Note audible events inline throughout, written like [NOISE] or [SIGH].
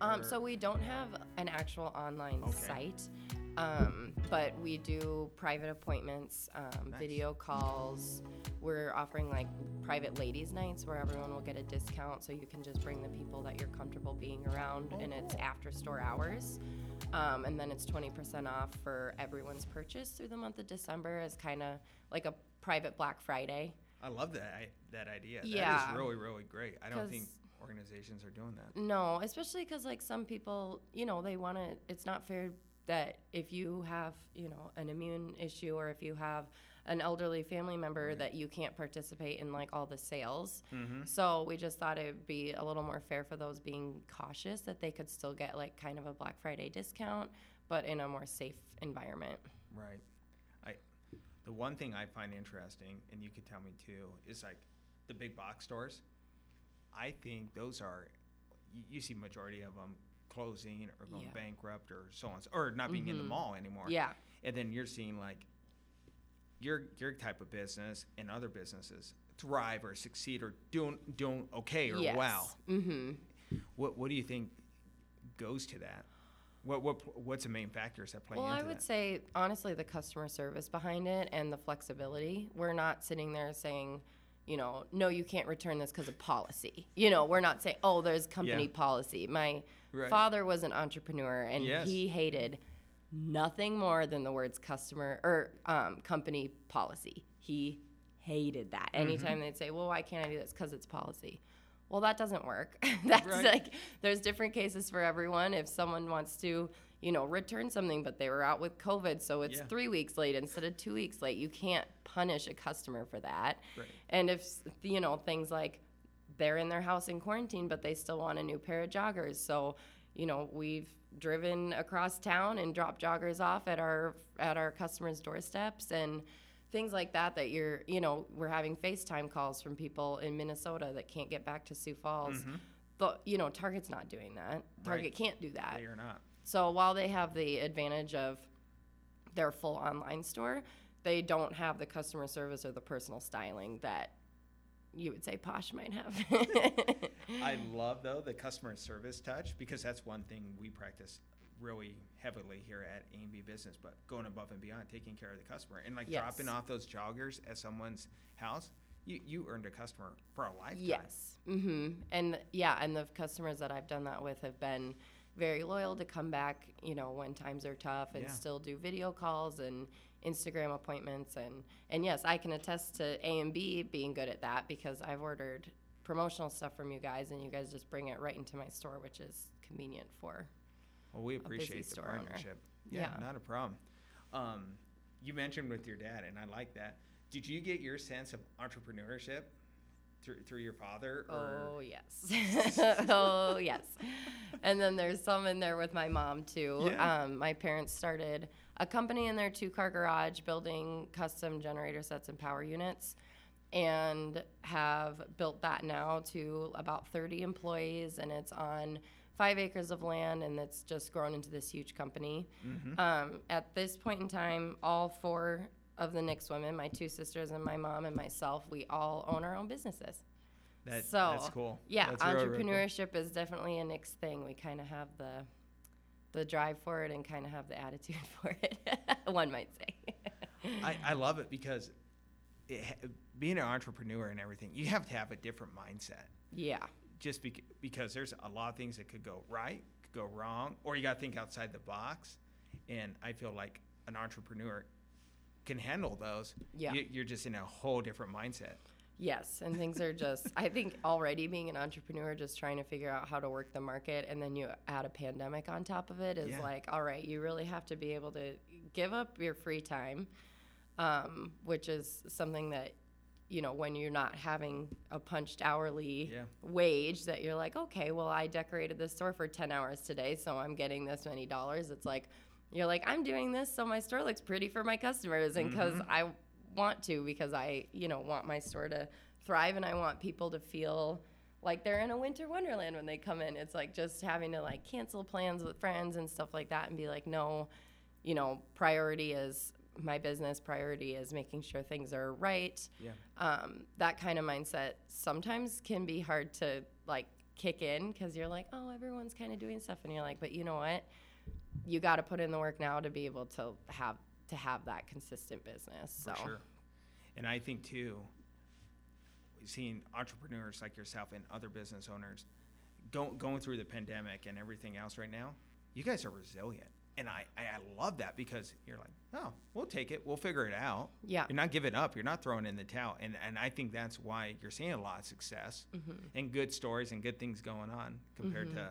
Um, so we don't have an actual online Okay. site, um, but we do private appointments, um, Nice. video calls. We're offering like private ladies' nights where everyone will get a discount, so you can just bring the people that you're comfortable being around, Oh, and it's after store hours. Um, and then it's 20% off for everyone's purchase through the month of December as kind of like a private Black Friday. I love that I, that idea. That Yeah. is really really great. I don't think organizations are doing that. No, especially because like some people, you know, they want to. It's not fair that if you have, you know, an immune issue or if you have an elderly family member that you can't participate in like all the sales. Mm-hmm. So we just thought it'd be a little more fair for those being cautious that they could still get like kind of a Black Friday discount, but in a more safe environment. Right. I the one thing I find interesting, and you could tell me too, is like the big box stores. I think those are you, you see majority of them closing or going Yeah. bankrupt or so on, or not being in the Mhm. mall anymore. Yeah. And then you're seeing like your your type of business and other businesses thrive or succeed or doing doing okay or yes. well. Mm-hmm. What what do you think goes to that? What what what's the main factors that play into that? Well, into I would that? say honestly, the customer service behind it and the flexibility. We're not sitting there saying, you know, no, you can't return this because of policy. You know, we're not saying, oh, there's company Yeah. policy. My Right. father was an entrepreneur, and Yes. he hated nothing more than the words customer or um, company policy. He hated that. Mm-hmm. Anytime they'd say, well, why can't I do this? Because it's policy. Well, that doesn't work. [LAUGHS] That's Right. like there's different cases for everyone. If someone wants to, you know, return something, but they were out with COVID, so it's Yeah. three weeks late instead of two weeks late, you can't punish a customer for that. Right. And if you know things like they're in their house in quarantine, but they still want a new pair of joggers, so you know we've driven across town and dropped joggers off at our at our customers' doorsteps and things like that that you're you know we're having FaceTime calls from people in Minnesota that can't get back to Sioux Falls. Mm-hmm. But you know Target's not doing that. Target Right. can't do that. They are not. So while they have the advantage of their full online store, they don't have the customer service or the personal styling that you would say Posh might have. [LAUGHS] I love though the customer service touch because that's one thing we practice really heavily here at A&B Business. But going above and beyond, taking care of the customer and like Yes. dropping off those joggers at someone's house, you you earned a customer for a lifetime. yes. Mm-hmm. And yeah, and the customers that I've done that with have been very loyal to come back, you know, when times are tough and Yeah. still do video calls and Instagram appointments and and yes, I can attest to A and B being good at that because I've ordered promotional stuff from you guys and you guys just bring it right into my store, which is convenient for Well, we appreciate the partnership. Yeah, Yeah. not a problem. Um, you mentioned with your dad, and I like that. Did you get your sense of entrepreneurship through through your father? Or? Oh yes, [LAUGHS] oh yes. And then there's some in there with my mom too. Yeah. Um, my parents started a company in their two-car garage building custom generator sets and power units, and have built that now to about 30 employees, and it's on five acres of land, and it's just grown into this huge company. Mhm. Um, at this point in time, all four of the Nix women, my two sisters and my mom and myself, we all own our own businesses. That, so that's cool. Yeah, That's real cool. entrepreneurship is definitely a Nix thing. We kind of have the the drive for it and kind of have the attitude [LAUGHS] for it. One might say. I, I love it because it, being an entrepreneur and everything, you have to have a different mindset. yeah. Just bec- because there's a lot of things that could go right, could go wrong, or you got to think outside the box. And I feel like an entrepreneur can handle those. Yeah. You, you're just in a whole different mindset. Yes, and things are just. I think already being an entrepreneur, just trying to figure out how to work the market, and then you add a pandemic on top of it is Yeah. like, all right, you really have to be able to give up your free time, um, which is something that, you know, when you're not having a punched hourly Yeah. wage, that you're like, okay, well, I decorated this store for ten hours today, so I'm getting this many dollars. It's like, you're like, I'm doing this so my store looks pretty for my customers, and because Mhm. I want to because I, you know, want my store to thrive and I want people to feel like they're in a winter wonderland when they come in. It's like just having to like cancel plans with friends and stuff like that and be like, no, you know, priority is my business, priority is making sure things are right. Yeah. Um, that kind of mindset sometimes can be hard to like kick in because you're like, oh, everyone's kind of doing stuff, and you're like, but you know what? You got to put in the work now to be able to have to have that consistent business. So For sure. And I think too, seeing entrepreneurs like yourself and other business owners go, going through the pandemic and everything else right now, you guys are resilient. And I, I love that because you're like, oh, we'll take it. We'll figure it out. Yeah. You're not giving up. You're not throwing in the towel. And, and I think that's why you're seeing a lot of success Mm-hmm. and good stories and good things going on compared to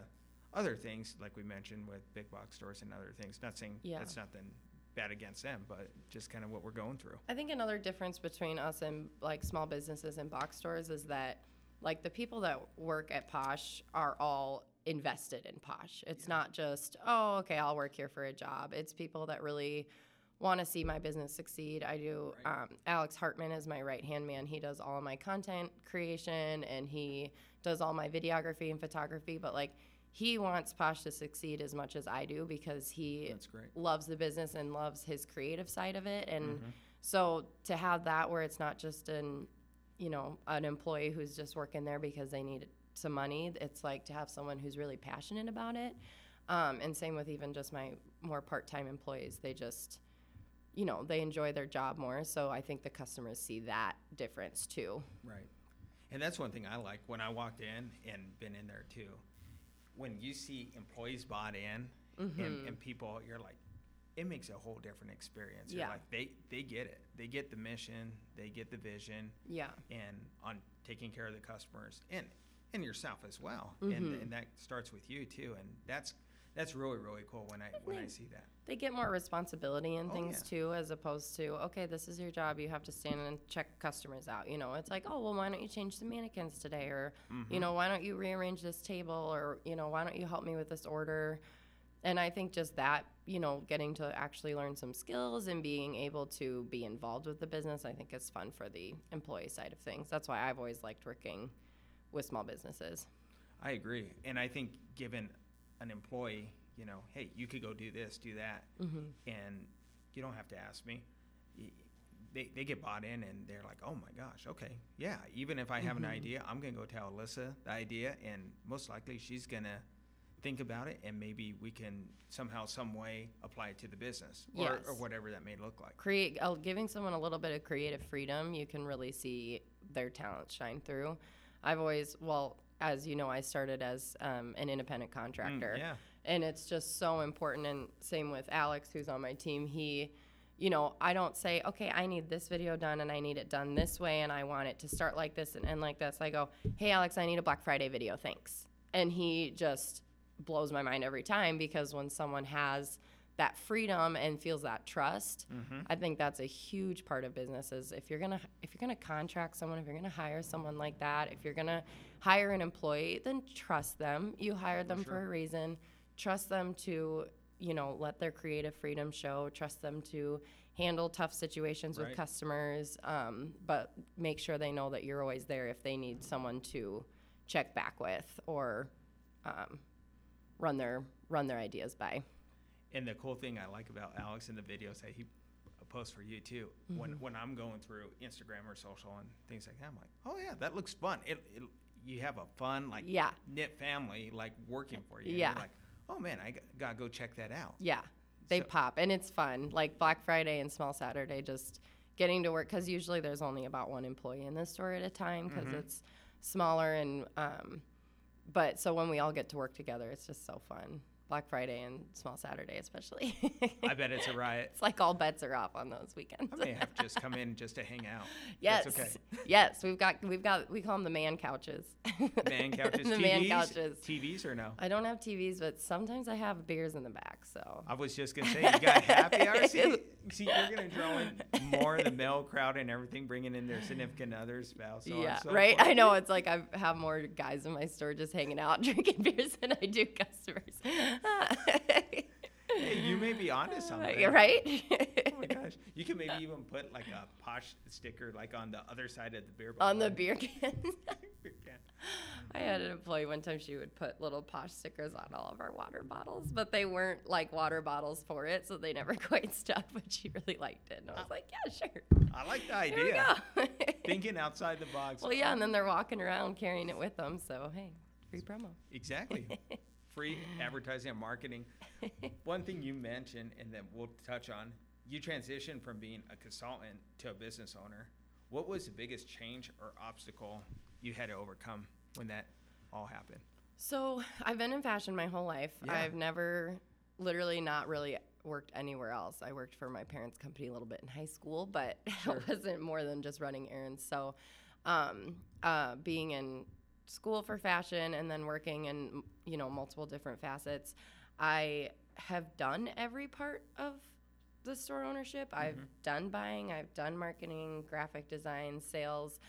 other things like we mentioned with big box stores and other things. Not saying Yeah. that's nothing bad against them, but just kind of what we're going through. I think another difference between us and like small businesses and box stores is that like the people that work at Posh are all invested in Posh. It's not just, oh, okay, I'll work here for a job. It's people that really want to see my business succeed. I do. Um, Alex Hartman is my right hand man. He does all my content creation and he does all my videography and photography. But like, he wants Posh to succeed as much as I do because he loves the business and loves his creative side of it. And Mm-hmm. so to have that where it's not just an, you know, an employee who's just working there because they need some money, it's like to have someone who's really passionate about it. Um, and same with even just my more part-time employees. They just, you know, they enjoy their job more. So I think the customers see that difference too. Right. And that's one thing I like when I walked in and been in there too. When you see employees bought in and, mm-hmm. and people, you're like, it makes a whole different experience. You're Yeah. like, they, they get it. They get the mission, they get the vision, Yeah. and on taking care of the customers and, and yourself as well. And, mm-hmm. and that starts with you too. And that's, that's really, really cool when I, when I see that. They get more responsibility and Oh, things yeah. too, as opposed to, okay, this is your job. You have to stand and check customers out. You know, it's like, oh, well, why don't you change the mannequins today? Or, Mm-hmm. you know, why don't you rearrange this table? Or, you know, why don't you help me with this order? And I think just that, you know, getting to actually learn some skills and being able to be involved with the business, I think is fun for the employee side of things. That's why I've always liked working with small businesses. I agree, and I think given an employee, you know, hey, you could go do this, do that, and you don't have to ask me. They, they get bought in and they're like, oh my gosh, okay, yeah. Even if I have an idea, I'm gonna go tell Alyssa the idea, and most likely she's gonna think about it, and maybe we can somehow, some way apply it to the business or, or whatever that may look like. create uh, giving someone a little bit of creative freedom you can really see their talent shine through i've always well as you know i started as um, an independent contractor yeah. And it's just so important and same with alex who's on my team. He you know i don't say okay i need this video done and i need it done this way and i want it to start like this and end like this. I go hey alex i need a black friday video thanks. And he just blows my mind every time because when someone has that freedom and feels that trust mm-hmm. i think that's a huge part of businesses if you're gonna if you're gonna contract someone if you're gonna hire someone like that if you're gonna hire an employee then trust them. You hired them for a reason trust them to you know let their creative freedom show trust them to handle tough situations with customers um, but make sure they know that you're always there if they need someone to check back with or um, run their run their ideas by And the cool thing I like about Alex in the videos that he posts for you too, when Mm-hmm. when I'm going through Instagram or social and things like that, I'm like, oh yeah, that looks fun. It, it you have a fun like Yeah. knit family like working for you. Yeah. Like, oh man, I got, gotta go check that out. Yeah, they So- pop, and it's fun. Like Black Friday and Small Saturday, just getting to work because usually there's only about one employee in the store at a time because it's smaller and. Um, but so when we all get to work together, it's just so fun. Black Friday and Small Saturday, especially. I bet it's a riot. [LAUGHS] it's like all bets are off on those weekends. I may have just come in just to hang out. yes, That's okay. yes, we've got we've got we call them the man couches. Man [LAUGHS] couches, the TVs, man couches. TVs or no? I don't have TVs, but sometimes I have beers in the back. So I was just gonna say you got happy hour. See, [LAUGHS] see, you're gonna draw in more of the male crowd and everything, bringing in their significant others, spouse. so yeah, so right. forth. I know it's like I have more guys in my store just hanging out drinking beers than I do customers. Hey, you may be onto [LAUGHS] something. You're right. Oh my gosh, you can maybe even put like a posh sticker like on the other side of the beer bottle. On the beer can. [LAUGHS] Beer can. I had an employee one time. She would put little posh stickers on all of our water bottles, but they weren't like water bottles for it, so they never [LAUGHS] quite stuck. But she really liked it, and I was ah. like, "Yeah, sure." I like the idea. go. Thinking outside the box. well, yeah, and then they're walking around carrying it with them. So hey, free promo. Exactly. Free advertising and marketing. [LAUGHS] One thing you mentioned, and then we'll touch on, you transitioned from being a consultant to a business owner. What was the biggest change or obstacle you had to overcome when that all happened? So I've been in fashion my whole life. Yeah. I've never, literally, not really worked anywhere else. I worked for my parents' company a little bit in high school, but [LAUGHS] Sure. it wasn't more than just running errands. So, um, uh, being in school for fashion and then working in you know multiple different facets, I have done every part of the store ownership. I've done buying, I've done marketing, graphic design, sales.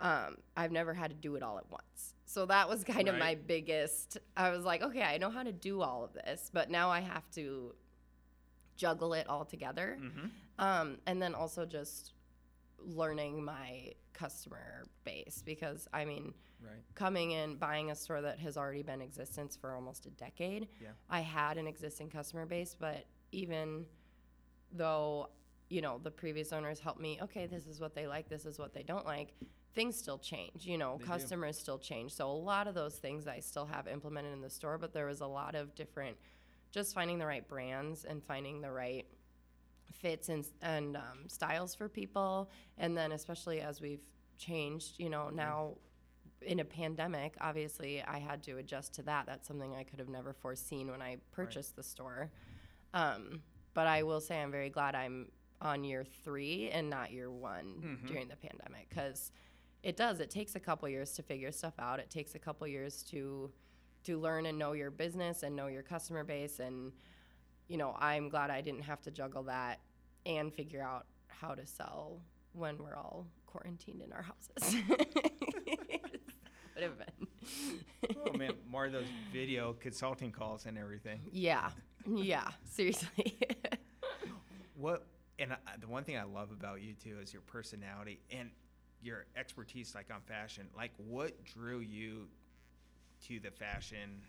Um, I've never had to do it all at once. So that was kind of my biggest. I was like, okay, I know how to do all of this, but now I have to juggle it all together. Mm-hmm. Um, and then also just learning my customer base because I mean, Right. coming in buying a store that has already been in existence for almost a decade Yeah. i had an existing customer base but even though you know the previous owners helped me okay this is what they like this is what they don't like things still change you know They do. customers still change so a lot of those things i still have implemented in the store but there was a lot of different just finding the right brands and finding the right fits and, and um, styles for people. And then especially as we've changed you know now in a pandemic obviously i had to adjust to that. That's something i could have never foreseen when i purchased the store. Um, but i will say i'm very glad i'm on year three and not year one Mhm. during the pandemic. Because it does. It takes a couple years to figure stuff out. It takes a couple years to to learn and know your business and know your customer base. And you know i'm glad i didn't have to juggle that and figure out how to sell when we're all quarantined in our houses [LAUGHS] would have been Oh man, more of those video consulting calls and everything. yeah yeah seriously [LAUGHS] What and I, the one thing I love about you too is your personality and your expertise, like on fashion. Like, what drew you to the fashion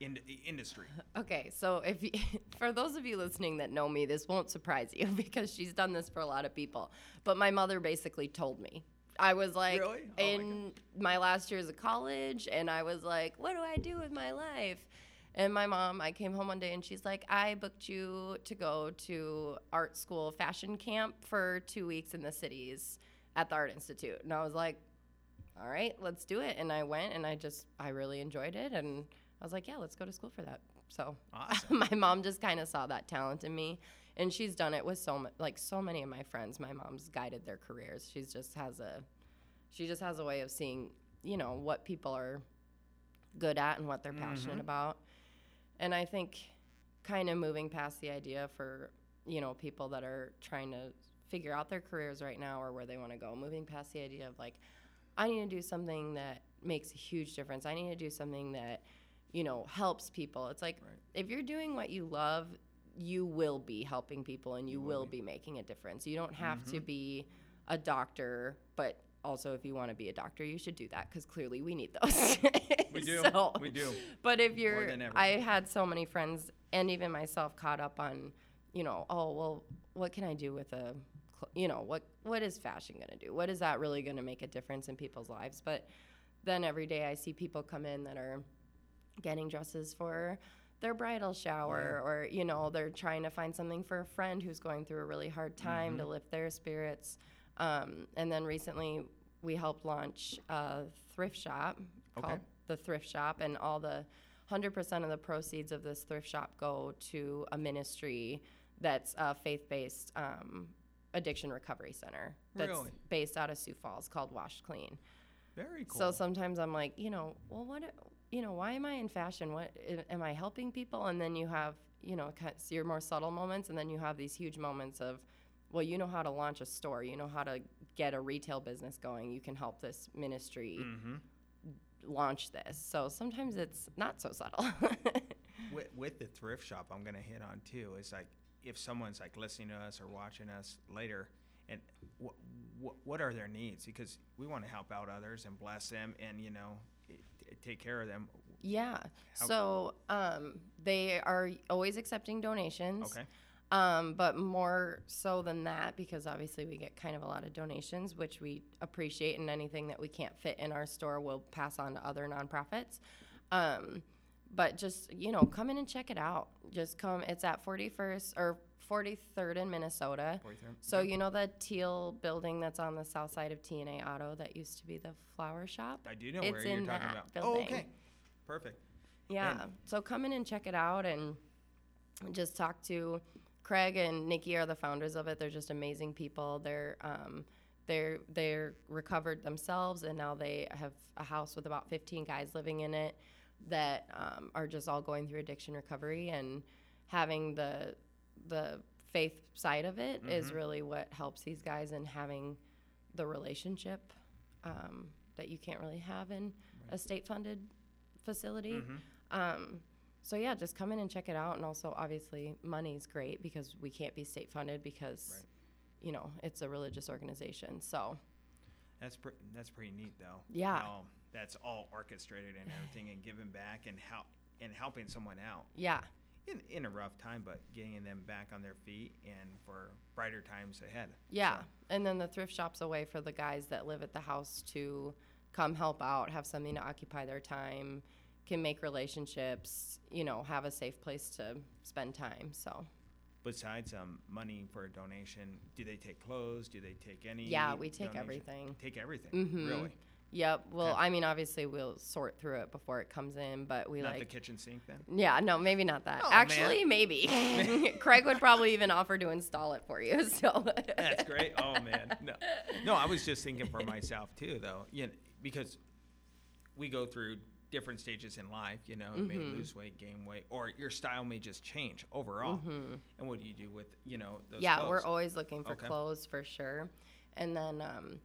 in, industry? Okay, so if you, [LAUGHS] for those of you listening that know me, this won't surprise you [LAUGHS] because she's done this for a lot of people. But my mother basically told me. I was like Really? Oh my in my last years of college and I was like, what do I do with my life? And my mom, I came home one day and she's like, I booked you to go to art school fashion camp for 2 weeks in the cities at the Art Institute. And I was like, all right, let's do it. And I went and I just, I really enjoyed it. And I was like, yeah, let's go to school for that. So Awesome. [LAUGHS] my mom just kind of saw that talent in me. And she's done it with so like so many of my friends. My mom's guided their careers. She's just has a, she just has a way of seeing, you know, what people are good at and what they're passionate Mhm. about. And I think kind of moving past the idea for, you know, people that are trying to figure out their careers right now or where they want to go, moving past the idea of like, I need to do something that makes a huge difference. I need to do something that, you know, helps people. It's like Right. if you're doing what you love, you will be helping people and you, You will will be. making a difference. You don't have to Mhm. be a doctor, but also if you want to be a doctor, you should do that because clearly we need those. [LAUGHS] We do. [LAUGHS] So- we do. but if you're. I had so many friends and even myself caught up on, you know, oh well, what can I do with a, you know, what what is fashion gonna do? What is that really gonna make a difference in people's lives? But then every day I see people come in that are getting dresses for their bridal shower or you know they're trying to find something for a friend who's going through a really hard time to lift their spirits um, and then recently we helped launch a thrift shop Okay. called the thrift shop and all the 100% of the proceeds of this thrift shop go to a ministry that's a faith-based um, addiction recovery center that's Really? based out of sioux falls called washed clean Very cool. so sometimes I'm like, you know, well, what, you know, why am I in fashion? What am I helping people? And then you have, you know, your more subtle moments, and then you have these huge moments of, well, you know how to launch a store, you know how to get a retail business going. You can help this ministry hmm launch this. So sometimes it's not so subtle. [LAUGHS] with, with the thrift shop, I'm gonna hit on too. Is like if someone's like listening to us or watching us later, and what what what are their needs? Because we want to help out others and bless them, and you know, take care of them. yeah. How- So um, they are always accepting donations. Okay. Um, but more so than that, because obviously we get kind of a lot of donations, which we appreciate, and anything that we can't fit in our store, we'll pass on to other nonprofits. Um, but just you know, come in and check it out. Just come. It's at 41st or 43rd in Minnesota. 43rd? So you know the teal building that's on the south side of TNA Auto that used to be the flower shop. I do know it's where you're in talking that about. building. Oh, okay. Perfect. Yeah. so come in and check it out and just talk to Craig and Nikki are the founders of it. They're just amazing people. They're um, they're they're recovered themselves and now they have a house with about 15 guys living in it that um, are just all going through addiction recovery and having the the faith side of it is really what helps these guys in having the relationship um, that you can't really have in a state funded facility. Um, so yeah, just come in and check it out. And also, obviously, money's great because we can't be state funded because, Right. you know, it's a religious organization. So That's pre- that's pretty neat though. Yeah. How that's all orchestrated and everything, and giving back and how and helping someone out yeah, in in a rough time, but getting them back on their feet and for brighter times ahead. yeah. So, And then the thrift shop's a way for the guys that live at the house to come help out, have something to occupy their time, can make relationships, you know, have a safe place to spend time. So besides um, money for a donation, do they take clothes? Do they take any? yeah, we take donation? everything. Take everything. Mhm. Really. Yep. Well. I mean, obviously, we'll sort through it before it comes in, but we Not like the kitchen sink then. Yeah, no, maybe not that. Oh, Actually, man. maybe. [LAUGHS] [LAUGHS] Craig would probably even offer to install it for you. [LAUGHS] So That's great. Oh man, no, no. I was just thinking for myself too, though. You know, because we go through different stages in life. You know, you may lose weight, gain weight, or your style may just change overall. And what do you do with you know those? yeah, clothes? we're always looking for Okay. clothes for sure. And then, um,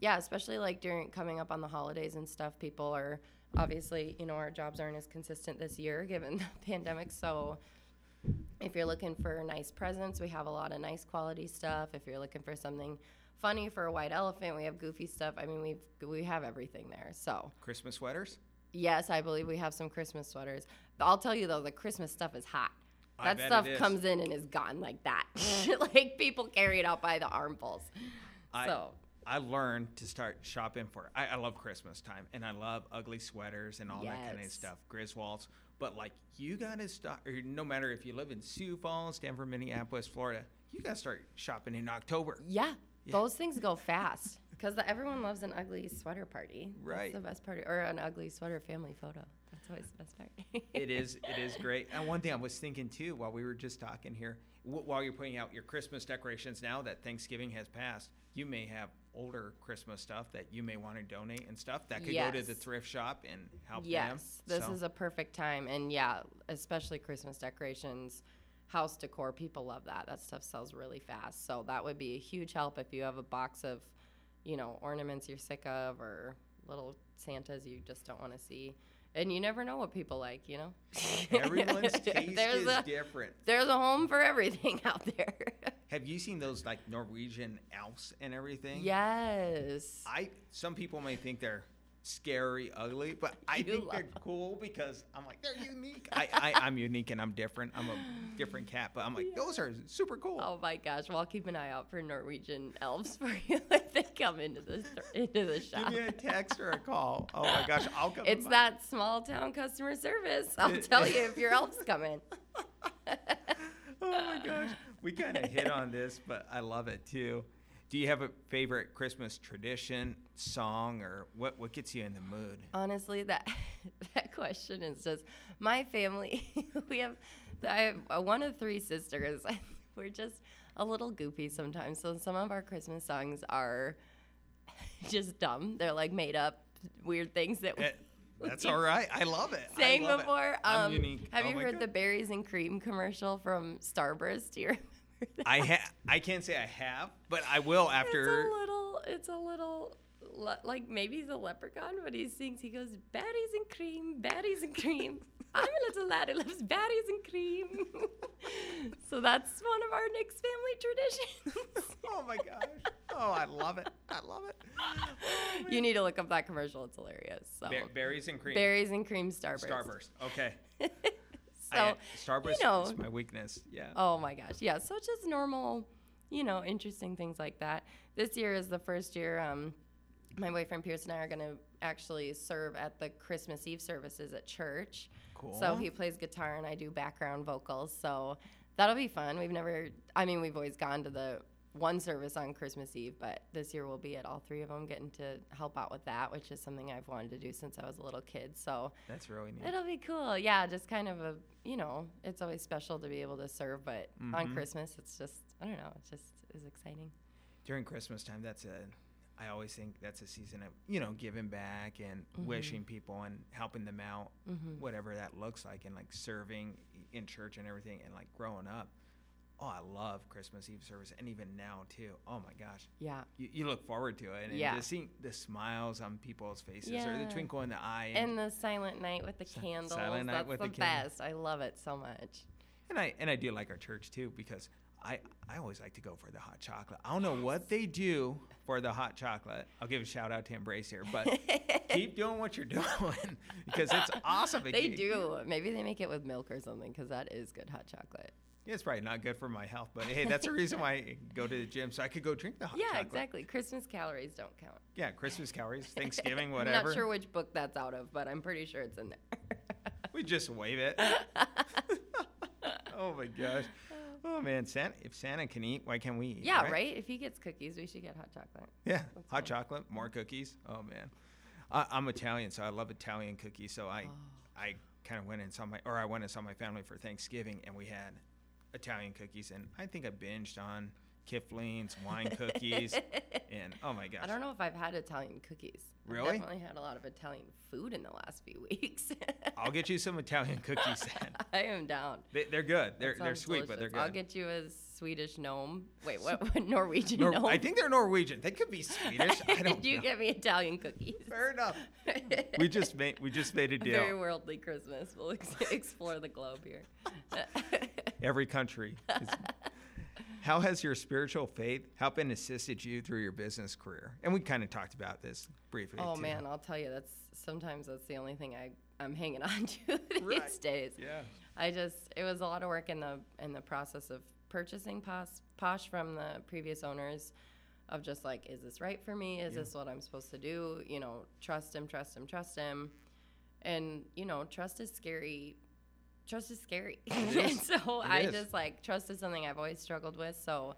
yeah, especially like during coming up on the holidays and stuff, people are obviously, you know, our jobs aren't as consistent this year [LAUGHS] given the pandemic. So if you're looking for nice presents, we have a lot of nice quality stuff. If you're looking for something funny for a white elephant, we have goofy stuff. I mean, we've we have everything there. So Christmas sweaters. Yes, I believe we have some Christmas sweaters. But I'll tell you though, the Christmas stuff is hot. I That stuff comes in and is gone like that. [LAUGHS] like people carry it out by the armfuls. I, so I learned to start shopping for. I, I love Christmas time, and I love ugly sweaters and all that kind of stuff, Griswolds. But like, you gotta start. Or no matter if you live in Sioux Falls, Denver, Minneapolis, Florida, you gotta start shopping in October. yeah, Yeah. those things go fast because everyone loves an ugly sweater party. Right. That's the best part, or an ugly sweater family photo. That's always the best part. it is it is [LAUGHS] great. And one thing I was thinking too, while we were just talking here, wh- while you're putting out your Christmas decorations now that Thanksgiving has passed, you may have older Christmas stuff that you may want to donate and stuff that could go to the thrift shop and help them. Yes, this So- is a perfect time, and yeah, especially Christmas decorations, house decor. People love that. That stuff sells really fast. So that would be a huge help if you have a box of, you know, ornaments you're sick of or little Santas you just don't want to see. And you never know what people like, you know. [LAUGHS] Everyone's [LAUGHS] taste there's is a different. there's a home for everything [LAUGHS] out there. Have you seen those like Norwegian elves and everything? yes. I some people may think they're scary, ugly, but I You think they're love cool because I'm like they're unique. I, I I'm unique and I'm different. I'm a different cat, but I'm like those are super cool. Oh my gosh! Well, I'll keep an eye out for Norwegian elves [LAUGHS] for you if they come into the into the shop. Give me a text or a call. Oh my gosh, I'll come. It's by. that small town customer service. I'll tell you if your elf's coming. [LAUGHS] Oh my gosh, we kind of hit on this, but I love it too. Do you have a favorite Christmas tradition, song, or what? What gets you in the mood? Honestly, that [LAUGHS] that question is just my family. [LAUGHS] we have I have one of three sisters. [LAUGHS] We're just a little goofy sometimes. So some of our Christmas songs are just dumb. They're like made up weird things that we Eh, That's all right. I love it. I sang love it. before. I'm Um. Have Oh you heard God. the berries and cream commercial from Starburst? Do you remember? [LAUGHS] I ha- I can't say I have, but I will after. It's a little. It's a little. le- Like maybe he's a leprechaun, but he sings. He goes, berries and cream, berries and cream." [LAUGHS] I'm a little lad who loves berries and cream. [LAUGHS] so that's one of our Nix family traditions. Oh my gosh. Oh, I love it. I love it. Oh, [GASPS] you need to look up that commercial. It's hilarious. So Ber- berries and cream. berries and cream Starburst. Starburst. Okay. So I, Starburst know- is my weakness. Yeah. Oh my gosh. Yeah. So just normal, you know, interesting things like that. This year is the first year um, my boyfriend Pierce and I are going to actually serve at the Christmas Eve services at church. Cool. So he plays guitar and I do background vocals. So that'll be fun. We've never, I mean, we've always gone to the one service on Christmas Eve, but this year we'll be at all three of them, getting to help out with that, which is something I've wanted to do since I was a little kid. So That's really neat. it'll be cool. Yeah, just kind of a, you know, it's always special to be able to serve, but on Mhm. Christmas, it's just, I don't know, it's just is exciting. During Christmas time, that's a. I always think that's a season of you know giving back and wishing people and helping them out, Mhm. whatever that looks like, and like serving in church and everything, and like growing up. Oh, I love Christmas Eve service, and even now too. Oh my gosh, Yeah. you, you look forward to it, and Yeah. just seeing the smiles on people's faces or the twinkle in the eye, And the silent night with the Si- candles. Silent Night that's with the, the best. I love it so much. And I and I do like our church too because I I always like to go for the hot chocolate. I don't know what they do for the hot chocolate. I'll give a shout out to Embrace here, but [LAUGHS] keep doing what you're doing because it's awesome. They do. Maybe they make it with milk or something because that is good hot chocolate. It's probably not good for my health, but hey, that's the reason why I go to the gym so I could go drink the hot chocolate. yeah, chocolate. exactly. Christmas calories don't count. Yeah, Christmas calories, [LAUGHS] Thanksgiving, I'm whatever. not sure which book that's out of, but I'm pretty sure it's in there. [LAUGHS] We just wave it. [LAUGHS] oh my gosh. Oh man, Santa, if Santa can eat, why can't we eat? yeah, right? If he gets cookies, we should get hot chocolate. Yeah, That's hot chocolate, more cookies. Oh man, I, I'm Italian, so I love Italian cookies. So I, Oh. I kind of went and saw my, or I went and saw my family for Thanksgiving, and we had Italian cookies, and I think I binged on Kipling's wine [LAUGHS] cookies, and oh my gosh, I don't know if I've had Italian cookies. Really? I've definitely had a lot of Italian food in the last few [LAUGHS] weeks. I'll get you some Italian cookies. Then. [LAUGHS] I am down. They, they're good. They're they're sweet, but they're good. I'll get you a Swedish gnome. Wait, what? what Norwegian Nor- gnome? I think they're Norwegian. They could be Swedish. I don't you know. get me Italian cookies. Fair enough. We just made we just made a deal. Very worldly Christmas. We'll ex- explore the globe here. Every country. [LAUGHS] How has your spiritual faith helped and assisted you through your business career? And we kind of talked about this briefly. oh too. man, I'll tell you, that's sometimes that's the only thing I I'm hanging on [LAUGHS] to these Right. days. Yeah. I just it was a lot of work in the in the process of purchasing Posh, Posh from the previous owners of just like is this right for me? Is Yeah. this what I'm supposed to do? You know, trust him, trust him, trust him. And you know, trust is scary. Trust is scary. [LAUGHS] And is. so It I is. just like trust is something I've always struggled with. So,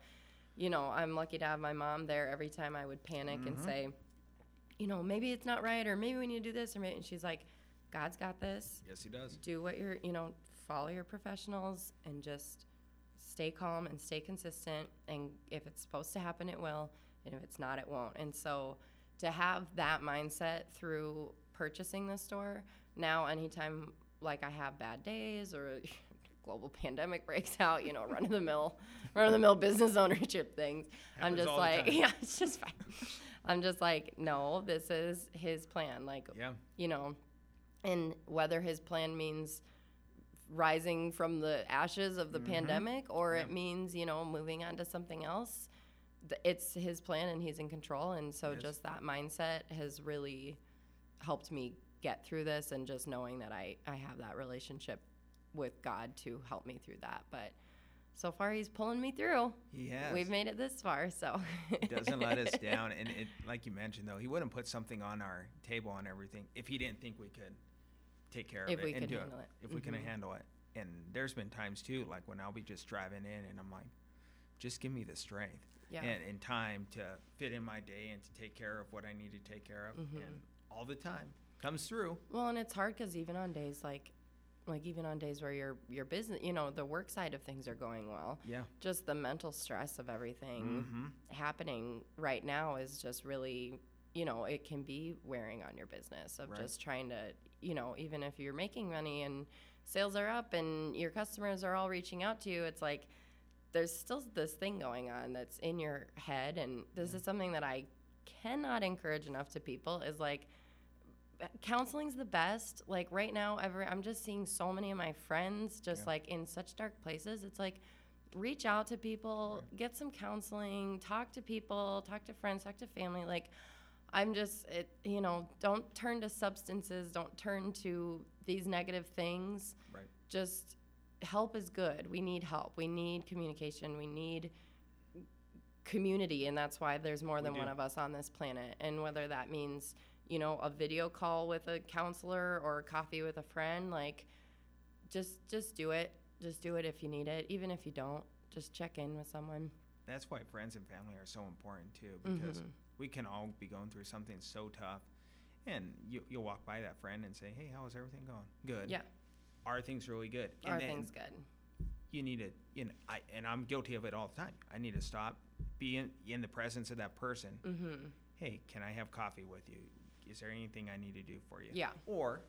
you know, I'm lucky to have my mom there every time I would panic and Mhm. say, you know, maybe it's not right or maybe we need to do this or maybe and she's like, God's got this Yes, he does. do what you're you know follow your professionals and just stay calm and stay consistent and if it's supposed to happen it will and if it's not it won't and so to have that mindset through purchasing the store now anytime like i have bad days or [LAUGHS] global pandemic breaks out you know run of the mill run of the mill business [LAUGHS] ownership things i'm just like [LAUGHS] yeah it's just fine i'm just like no this is his plan like Yeah. you know, and whether his plan means rising from the ashes of the Mhm. pandemic or Yeah. it means, you know, moving on to something else, th- it's his plan and he's in control. And so is. just that mindset has really helped me get through this and just knowing that I, I have that relationship with God to help me through that. But so far, he's pulling me through. Yeah. We've made it this far, so. He doesn't let us [LAUGHS] down. And it, like you mentioned, though, he wouldn't put something on our table and everything if he didn't think we could take care of If it we and do handle it. it. If we couldn't Mhm. handle it. And there's been times too, like when I'll be just driving in and I'm like, just give me the strength Yeah. and, and time to fit in my day and to take care of what I need to take care of. Mhm. And all the time comes through. Well, and it's hard because even on days like, like even on days where your your business, you know, the work side of things are going well, Yeah. just the mental stress of everything hmm happening right now is just really, you know, it can be wearing on your business of Right. just trying to, you know, even if you're making money and sales are up and your customers are all reaching out to you, it's like there's still this thing going on that's in your head and this is something that I cannot encourage enough to people is like counseling's the best. Like right now, ever I'm just seeing so many of my friends just Yeah. like in such dark places. It's like reach out to people, get some counseling, talk to people, talk to friends, talk to family. Like I'm just it you know, don't turn to substances, don't turn to these negative things. Right. Just help is good. We need help. We need communication. We need community and that's why there's more We than do. one of us on this planet and whether that means you know a video call with a counselor or coffee with a friend like just just do it just do it if you need it even if you don't just check in with someone That's why friends and family are so important too, because Mhm. we can all be going through something so tough, and you you'll walk by that friend and say, "Hey, how is everything going? Good. yeah Are things really good?" And then thing's good you need to, you know, I and I'm guilty of it all the time. I need to stop, be in, in the presence of that person. mm-hmm Hey, can I have coffee with you? Is there anything I need to do for you? Yeah. Or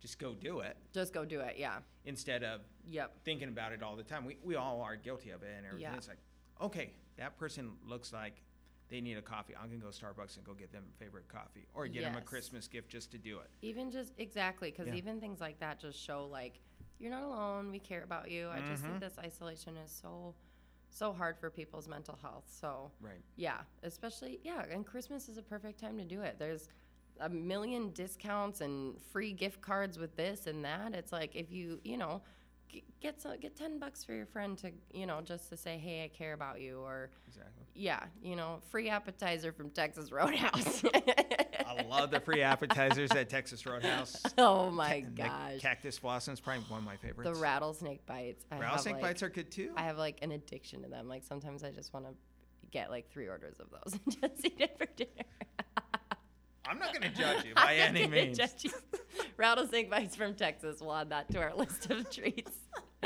just go do it just go do it yeah instead of yep thinking about it all the time. We, we all are guilty of it and everything. Yeah. It's like, okay, that person looks like they need a coffee. I'm gonna go Starbucks and go get them a favorite coffee, or get them a Yes. Christmas gift just to do it. even just exactly because Yeah. even things like that just show like you're not alone we care about you i just think mm-hmm. this isolation is so so hard for people's mental health so Right. yeah especially yeah and christmas is a perfect time to do it there's a million discounts and free gift cards with this and that it's like if you you know g- get some, get 10 bucks for your friend to you know just to say hey i care about you or Exactly. yeah you know free appetizer from texas roadhouse [LAUGHS] I love the free appetizers at Texas Roadhouse. [LAUGHS] oh my And the gosh cactus blossoms, probably one of my favorites. The rattlesnake bites. I have, rattlesnake like, bites are good too. I have like an addiction to them. Like sometimes I just want to get like three orders of those [LAUGHS] and just eat it for dinner. I'm not gonna judge you [LAUGHS] by I'm any means. judge you. [LAUGHS] Rattlesnake bites from Texas. We'll add that to our list of treats. [LAUGHS]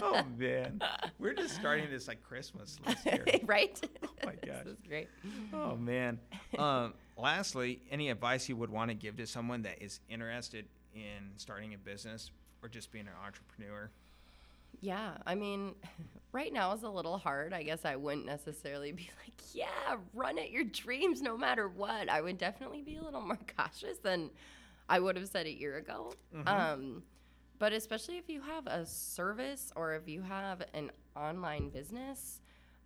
oh man, we're just starting this like Christmas list here. right? Oh my gosh. This is great. Oh man. Um, lastly, any advice you would want to give to someone that is interested in starting a business or just being an entrepreneur? Yeah, I mean, right now is a little hard. I guess I wouldn't necessarily be [LAUGHS] like, yeah, run at your dreams no matter what. I would definitely be a little [LAUGHS] more cautious than I would have said a year ago. Um, but especially if you have a service or if you have an online business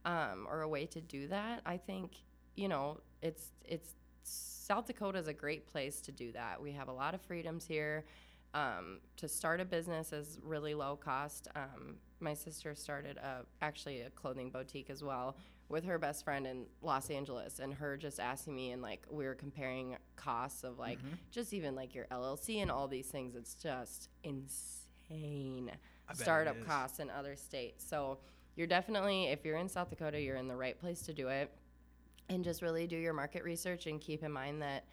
um, or a way to do that, I think you know it's it's South Dakota is a great place to do that. We have a lot of freedoms here. Um, to start a business is really low cost. Um, my sister started a, actually a clothing boutique as well with her best friend in Los Angeles, and her just asking me and like we were comparing costs of like mm-hmm. just even like your LLC and all these things. It's just insane I bet it startup costs in other states. So you're definitely if you're in South Dakota, you're in the right place to do it and just really do your market research and keep in mind that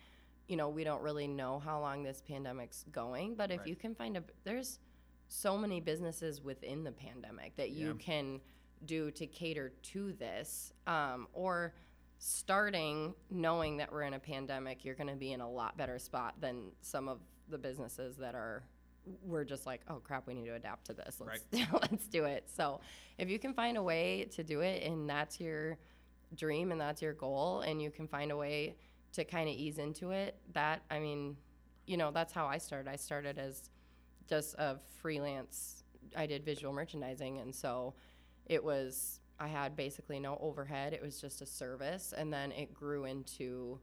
you know we don't really know how long this pandemic's going but if Right. you can find a there's so many businesses within the pandemic that you Yeah. can do to cater to this um, or starting knowing that we're in a pandemic you're going to be in a lot better spot than some of the businesses that are we're just like oh crap we need to adapt to this. Let's, [LAUGHS] let's do it. So if you can find a way to do it and that's your dream and that's your goal and you can find a way to kind of ease into it that i mean you know that's how i started. I started as just a freelance i did visual merchandising and so it was i had basically no overhead it was just a service and then it grew into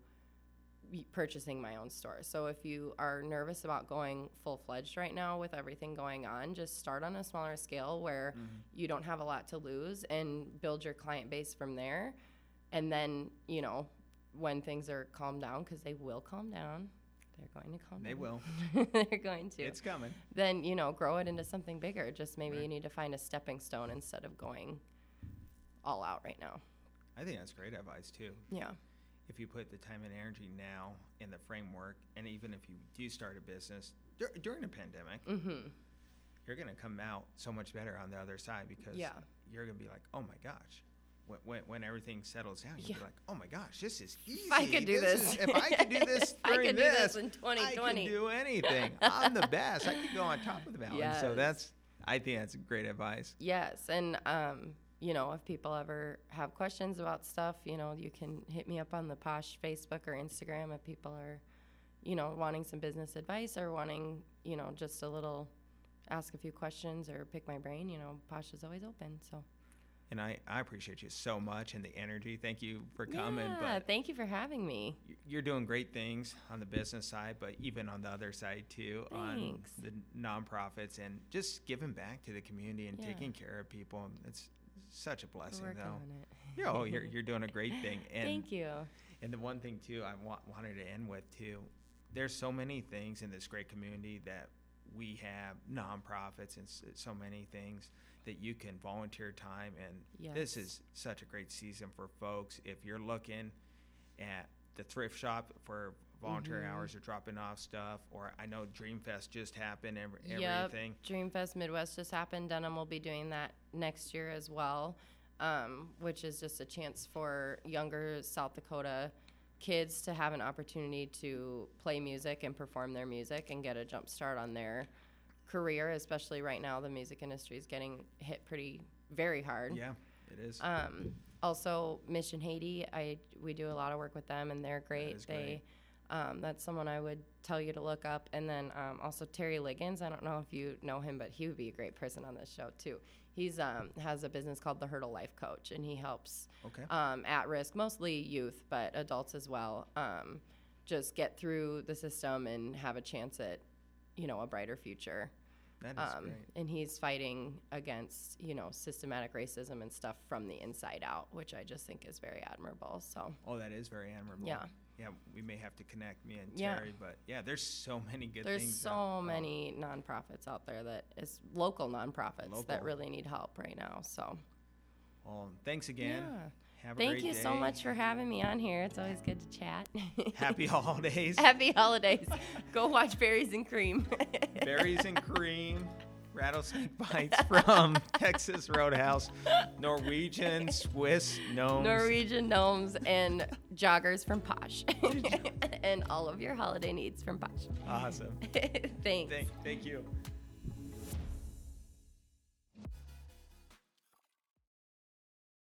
purchasing my own store. So if you are nervous about going full-fledged right now with everything going on just start on a smaller scale where mm-hmm. you don't have a lot to lose and build your client base from there. And then you know when things are calmed down because they will calm down they're going to calm They [LAUGHS] will. they're going to It's coming. then you know grow it into something bigger just maybe Right. you need to find a stepping stone instead of going all out right now I think that's great advice too. yeah If you put the time and energy now in the framework, and even if you do start a business dur- during the pandemic, mm-hmm you're going to come out so much better on the other side because Yeah. you're going to be like, oh my gosh. When, when, when everything settles down, you'll Yeah. be like, oh my gosh, this is easy. If I could do this, is- if I could do [LAUGHS] this I during could do this, this in I 2020. can do anything. [LAUGHS] I'm the best. I could go on top of the mountain. So that's, I think that's great advice. Yes, and um, you know, if people ever have questions about stuff, you know, you can hit me up on the Posh Facebook or Instagram if people are, you know, wanting some business advice or wanting, you know, just a little ask a few questions or pick my brain, you know, Posh is always open. So And I, I appreciate you so much and the energy. Thank you for coming. yeah, thank you for having me. you're doing great things on the business side, but even on the other side too, on the nonprofits and just giving back to the community and Yeah. taking care of people. It's such a blessing, Working though. on it. [LAUGHS] Yeah, oh, you're you're doing a great thing. [LAUGHS] And Thank you. and the one thing too, I wa- wanted to end with too. There's so many things in this great community that we have nonprofits and so many things that you can volunteer time and this is such a great season for folks if you're looking at the thrift shop for volunteer Mhm. hours or dropping off stuff or i know dreamfest just happened and ev- Yep. everything Dreamfest Midwest just happened. Denham will be doing that next year as well, um, which is just a chance for younger South Dakota kids to have an opportunity to play music and perform their music and get a jump start on their career. Especially right now, the music industry is getting hit pretty very hard. yeah it is Um, also, Mission Haiti, I we do a lot of work with them, and they're great. they, Um, that's someone I would tell you to look up. And then um, also Terry Liggins. I don't know if you know him, but he would be a great person on this show too. He's um, has a business called the Hurdle Life Coach, and he helps okay um, at risk, mostly youth, but adults as well, um, just get through the system and have a chance at, you know, a brighter future. That is Um, great and he's fighting against, you know, systematic racism and stuff from the inside out, which I just think is very admirable. So, oh that is very admirable yeah, yeah we may have to connect me and Yeah. terry but yeah there's so many good there's things so out- oh, many nonprofits out there that is local nonprofits Local. that really need help right now. So, well thanks again yeah. Have Thank you so much for having me on here. It's always good to chat. [LAUGHS] happy holidays [LAUGHS] Happy holidays. Go watch Berries and Cream. [LAUGHS] berries and cream, rattlesnake bites from Texas Roadhouse, Norwegian, Swiss gnomes. Norwegian gnomes and joggers from Posh. and all of your holiday needs from Posh. Awesome. Thanks. Thank, thank you.